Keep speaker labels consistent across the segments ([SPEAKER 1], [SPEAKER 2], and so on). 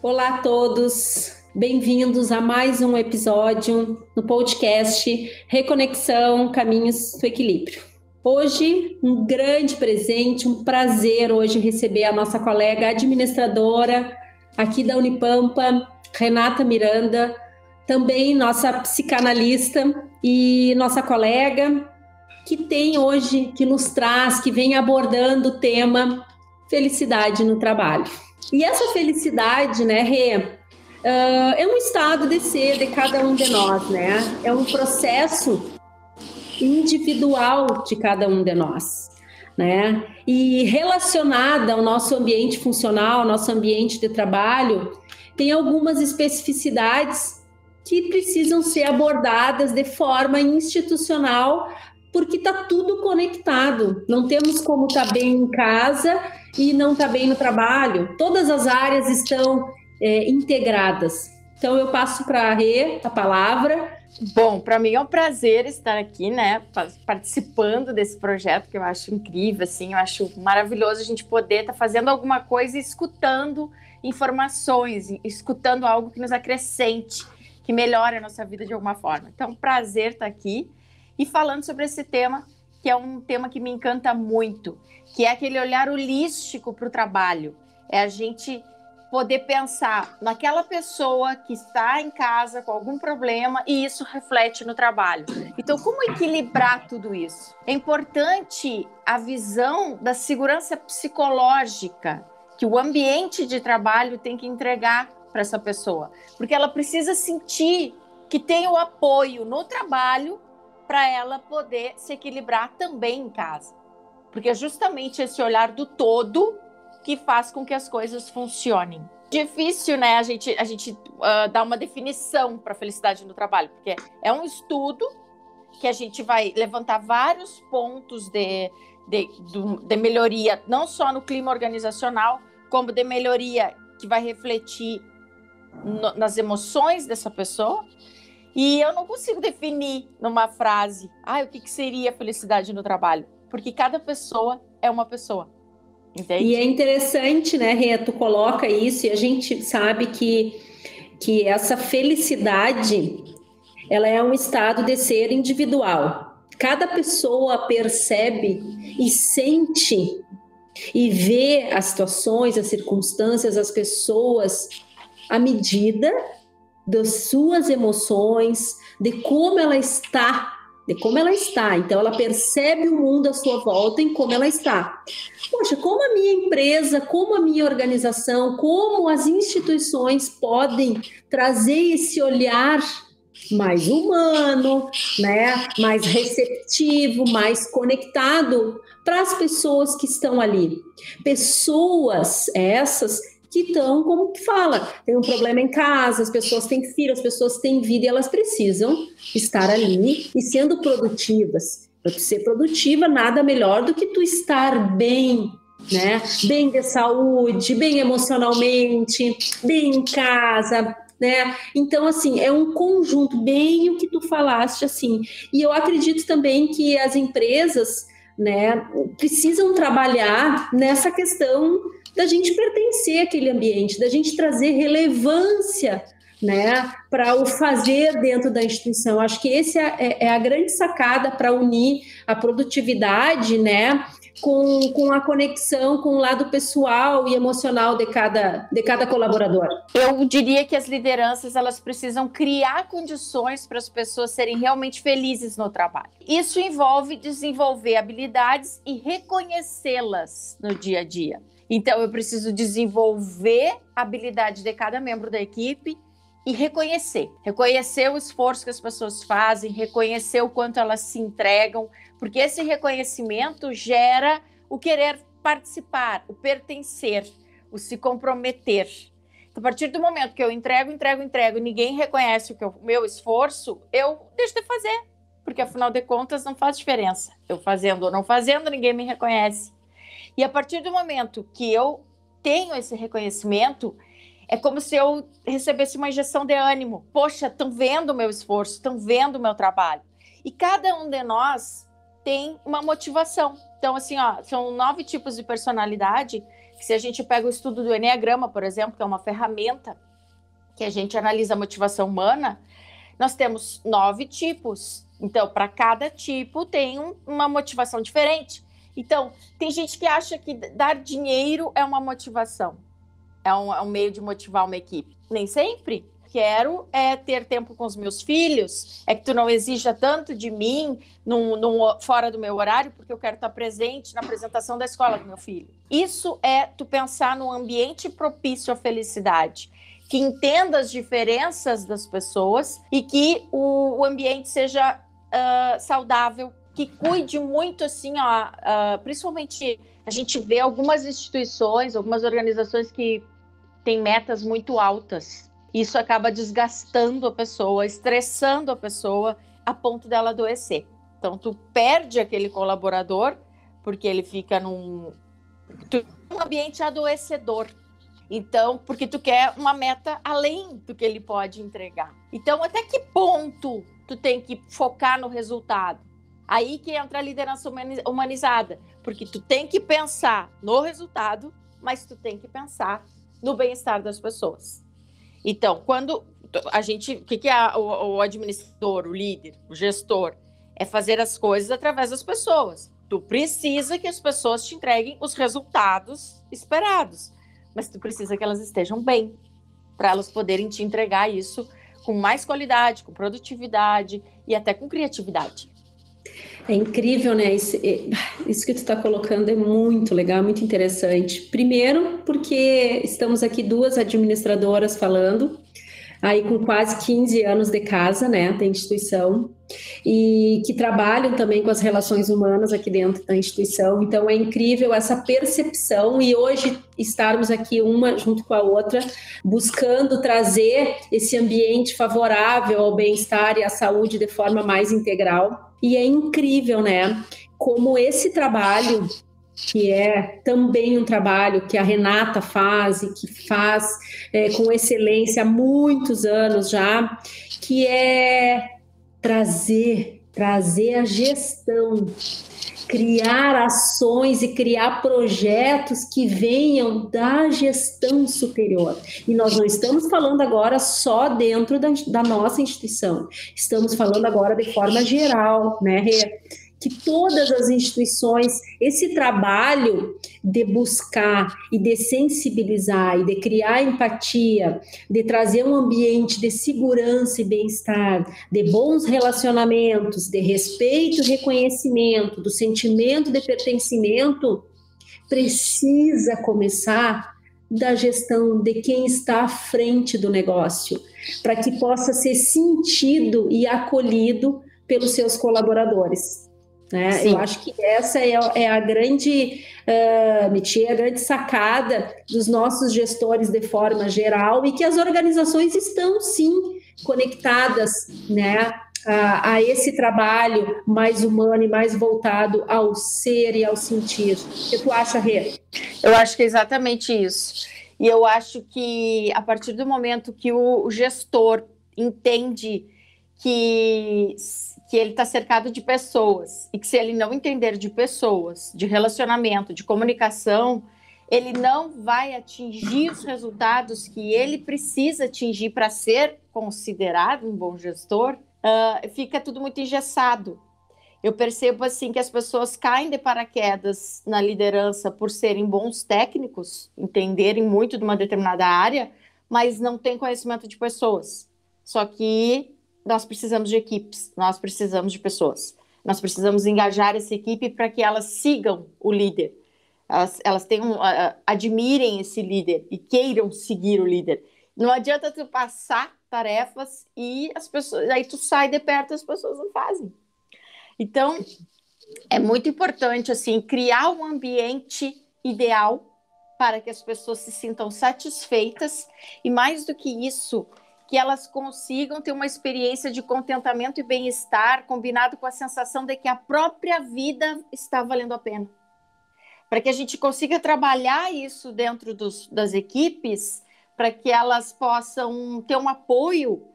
[SPEAKER 1] Olá a todos, bem-vindos a mais um episódio no podcast Reconexão Caminhos do Equilíbrio. Hoje, um grande presente, um prazer hoje receber a nossa colega administradora aqui da Unipampa, Renata Miranda, também nossa psicanalista e nossa colega, que tem hoje, que nos traz, que vem abordando o tema felicidade no trabalho. E essa felicidade, né, Rê, uh, é um estado de ser de cada um de nós, né? É um processo individual de cada um de nós, né? E relacionada ao nosso ambiente funcional, nosso ambiente de trabalho, tem algumas especificidades que precisam ser abordadas de forma institucional porque está tudo conectado. Não temos como estar tá bem em casa e não estar tá bem no trabalho. Todas as áreas estão é, integradas. Então eu passo para a Rê a palavra.
[SPEAKER 2] Bom, para mim é um prazer estar aqui, né, participando desse projeto que eu acho incrível, assim, eu acho maravilhoso a gente poder estar tá fazendo alguma coisa e escutando informações, escutando algo que nos acrescente, que melhore a nossa vida de alguma forma. Então, prazer estar aqui e falando sobre esse tema, que é um tema que me encanta muito, que é aquele olhar holístico para o trabalho. É a gente poder pensar naquela pessoa que está em casa com algum problema e isso reflete no trabalho. Então, como equilibrar tudo isso? É importante a visão da segurança psicológica que o ambiente de trabalho tem que entregar para essa pessoa, porque ela precisa sentir que tem o apoio no trabalho para ela poder se equilibrar também em casa. Porque é justamente esse olhar do todo que faz com que as coisas funcionem. Difícil, né, a gente, a gente uh, dar uma definição para felicidade no trabalho, porque é um estudo que a gente vai levantar vários pontos de, de, de melhoria, não só no clima organizacional, como de melhoria que vai refletir no, nas emoções dessa pessoa e eu não consigo definir numa frase, ah, o que, que seria felicidade no trabalho? Porque cada pessoa é uma pessoa.
[SPEAKER 1] Entende? E é interessante, né, Rê, tu coloca isso e a gente sabe que, que essa felicidade, ela é um estado de ser individual. Cada pessoa percebe e sente e vê as situações, as circunstâncias, as pessoas à medida das suas emoções, de como ela está, de como ela está. Então ela percebe o mundo à sua volta em como ela está. Poxa, como a minha empresa, como a minha organização, como as instituições podem trazer esse olhar mais humano, né, mais receptivo, mais conectado para as pessoas que estão ali. Pessoas essas que estão, como que fala, tem um problema em casa, as pessoas têm filho, as pessoas têm vida e elas precisam estar ali e sendo produtivas. Para ser produtiva, nada melhor do que tu estar bem, né? Bem de saúde, bem emocionalmente, bem em casa, né? Então, assim, é um conjunto, bem o que tu falaste, assim. E eu acredito também que as empresas, né, precisam trabalhar nessa questão da gente pertencer àquele ambiente, da gente trazer relevância né, para o fazer dentro da instituição. Acho que esse é, é, é a grande sacada para unir a produtividade, né, com, com a conexão com o lado pessoal e emocional de cada, de cada colaborador.
[SPEAKER 2] Eu diria que as lideranças elas precisam criar condições para as pessoas serem realmente felizes no trabalho. Isso envolve desenvolver habilidades e reconhecê-las no dia a dia. Então, eu preciso desenvolver a habilidade de cada membro da equipe e reconhecer. Reconhecer o esforço que as pessoas fazem, reconhecer o quanto elas se entregam, porque esse reconhecimento gera o querer participar, o pertencer, o se comprometer. Então, a partir do momento que eu entrego, entrego, entrego, ninguém reconhece o, o meu esforço, eu deixo de fazer, porque afinal de contas não faz diferença. Eu fazendo ou não fazendo, ninguém me reconhece. E a partir do momento que eu tenho esse reconhecimento, é como se eu recebesse uma injeção de ânimo. Poxa, estão vendo o meu esforço, estão vendo o meu trabalho. E cada um de nós tem uma motivação. Então, assim, ó, são nove tipos de personalidade se a gente pega o estudo do Enneagrama, por exemplo, que é uma ferramenta que a gente analisa a motivação humana, nós temos nove tipos. Então, para cada tipo tem um, uma motivação diferente. Então, tem gente que acha que dar dinheiro é uma motivação, é um, é um meio de motivar uma equipe. Nem sempre. Quero é ter tempo com os meus filhos, é que tu não exija tanto de mim num, num, fora do meu horário, porque eu quero estar presente na apresentação da escola do meu filho. Isso é tu pensar num ambiente propício à felicidade que entenda as diferenças das pessoas e que o, ambiente seja uh, saudável, que cuide muito assim, ó, uh, principalmente a gente vê algumas instituições, algumas organizações que têm metas muito altas. Isso acaba desgastando a pessoa, estressando a pessoa a ponto dela adoecer. Então tu perde aquele colaborador porque ele fica num, num ambiente adoecedor então, porque tu quer uma meta além do que ele pode entregar. Então, até que ponto tu tem que focar no resultado? Aí que entra a liderança humanizada, porque tu tem que pensar no resultado, mas tu tem que pensar no bem-estar das pessoas. Então, quando a gente, o que, é o, o administrador, o líder, o gestor? É fazer as coisas através das pessoas. Tu precisa que as pessoas te entreguem os resultados esperados mas tu precisa que elas estejam bem para elas poderem te entregar isso com mais qualidade, com produtividade e até com criatividade.
[SPEAKER 1] É incrível, né? Isso, é, isso que tu está colocando é muito legal, muito interessante. Primeiro, porque estamos aqui duas administradoras falando, aí com quase 15 anos de casa, né, da instituição, e que trabalham também com as relações humanas aqui dentro da instituição. Então é incrível essa percepção e hoje estarmos aqui uma junto com a outra, buscando trazer esse ambiente favorável ao bem-estar e à saúde de forma mais integral. E é incrível, né? Como esse trabalho que é também um trabalho que a Renata faz e que faz é, com excelência há muitos anos já, que é trazer, trazer a gestão, criar ações e criar projetos que venham da gestão superior. E nós não estamos falando agora só dentro da, da nossa instituição, estamos falando agora de forma geral, né, Rê? Que todas as instituições, esse trabalho de buscar e de sensibilizar e de criar empatia, de trazer um ambiente de segurança e bem-estar, de bons relacionamentos, de respeito e reconhecimento, do sentimento de pertencimento, precisa começar da gestão de quem está à frente do negócio, para que possa ser sentido e acolhido pelos seus colaboradores. Né? Eu acho que essa é, é a grande uh, a grande sacada dos nossos gestores de forma geral e que as organizações estão sim conectadas né, a, a, esse trabalho mais humano e mais voltado ao ser e ao sentir. O que tu acha, Rê?
[SPEAKER 2] Eu acho que é exatamente isso. E eu acho que a partir do momento que o, o gestor entende que que ele está cercado de pessoas e que se ele não entender de pessoas, de relacionamento, de comunicação, ele não vai atingir os resultados que ele precisa atingir para ser considerado um bom gestor, uh, fica tudo muito engessado. Eu percebo assim que as pessoas caem de paraquedas na liderança por serem bons técnicos, entenderem muito de uma determinada área, mas não têm conhecimento de pessoas. Só que nós precisamos de equipes, nós precisamos de pessoas. Nós precisamos engajar essa equipe para que elas sigam o líder. Elas, elas tenham, uh, admirem esse líder e queiram seguir o líder. Não adianta tu passar tarefas e as pessoas, aí tu sai de perto e as pessoas não fazem. Então, é muito importante assim criar um ambiente ideal para que as pessoas se sintam satisfeitas e mais do que isso, que elas consigam ter uma experiência de contentamento e bem-estar combinado com a sensação de que a própria vida está valendo a pena. Para que a gente consiga trabalhar isso dentro dos, das equipes, para que elas possam ter um apoio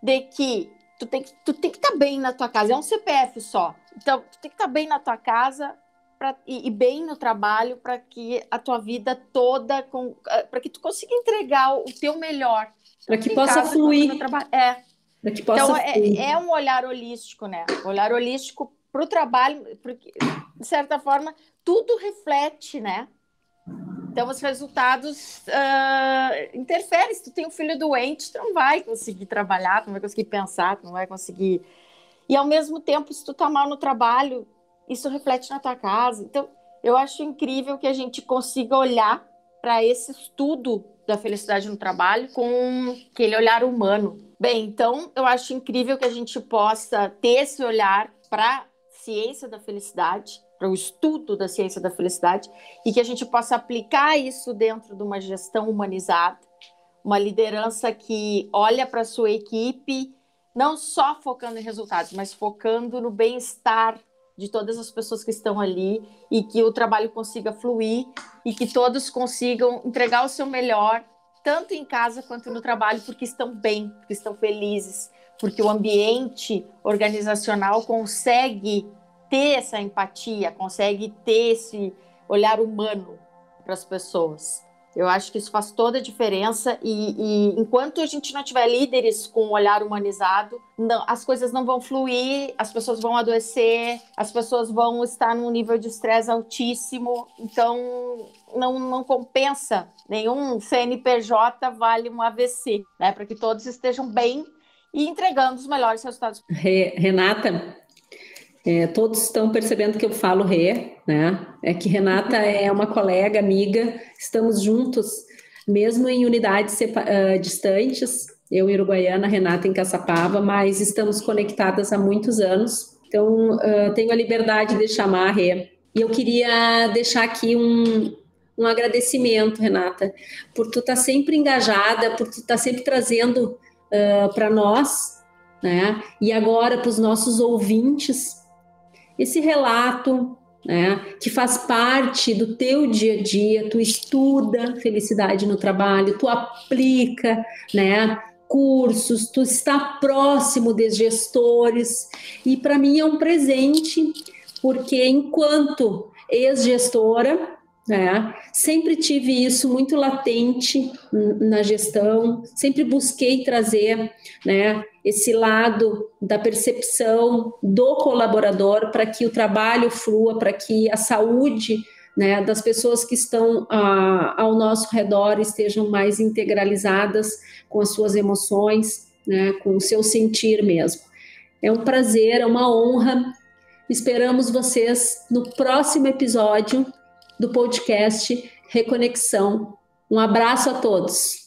[SPEAKER 2] de que tu tem, tu tem que estar tá bem na tua casa, é um CPF só. Então, tu tem que estar tá bem na tua casa pra, e, e bem no trabalho para que a tua vida toda, para que tu consiga entregar o teu melhor.
[SPEAKER 1] Para que possa casa, fluir.
[SPEAKER 2] É. Que possa então, é, é, um olhar holístico, né? Olhar holístico para o trabalho, porque, de certa forma, tudo reflete, né? Então, os resultados uh, interferem. Se tu tem um filho doente, tu não vai conseguir trabalhar, tu não vai conseguir pensar, tu não vai conseguir. E, ao mesmo tempo, se tu tá mal no trabalho, isso reflete na tua casa. Então, eu acho incrível que a gente consiga olhar para esse estudo da felicidade no trabalho com aquele olhar humano. Bem, então, eu acho incrível que a gente possa ter esse olhar para ciência da felicidade, para o estudo da ciência da felicidade, e que a gente possa aplicar isso dentro de uma gestão humanizada, uma liderança que olha para sua equipe, não só focando em resultados, mas focando no bem-estar de todas as pessoas que estão ali e que o trabalho consiga fluir e que todos consigam entregar o seu melhor, tanto em casa quanto no trabalho, porque estão bem, porque estão felizes, porque o ambiente organizacional consegue ter essa empatia, consegue ter esse olhar humano para as pessoas. Eu acho que isso faz toda a diferença e, e, enquanto a gente não tiver líderes com um olhar humanizado, não, as coisas não vão fluir, as pessoas vão adoecer, as pessoas vão estar num nível de estresse altíssimo, então não, não compensa. Nenhum CNPJ vale um AVC, né? Para que todos estejam bem e entregando os melhores resultados.
[SPEAKER 1] Renata, é, todos estão percebendo que eu falo Rê, né? É que Renata é uma colega, amiga, estamos juntos, mesmo em unidades uh, distantes, eu em Uruguaiana, Renata em Caçapava, mas estamos conectadas há muitos anos, então uh, tenho a liberdade de chamar a Rê. E eu queria deixar aqui um, um agradecimento, Renata, por tu estar tá sempre engajada, por tu estar tá sempre trazendo uh, para nós, né? E agora para os nossos ouvintes esse relato, né, que faz parte do teu dia a dia, tu estuda felicidade no trabalho, tu aplica, né, cursos, tu está próximo dos gestores e para mim é um presente porque enquanto ex-gestora né? Sempre tive isso muito latente na gestão, sempre busquei trazer né, esse lado da percepção do colaborador para que o trabalho flua, para que a saúde né, das pessoas que estão ah, ao nosso redor estejam mais integralizadas com as suas emoções, né, com o seu sentir mesmo. É um prazer, é uma honra. Esperamos vocês no próximo episódio do podcast Reconexão. Um abraço a todos.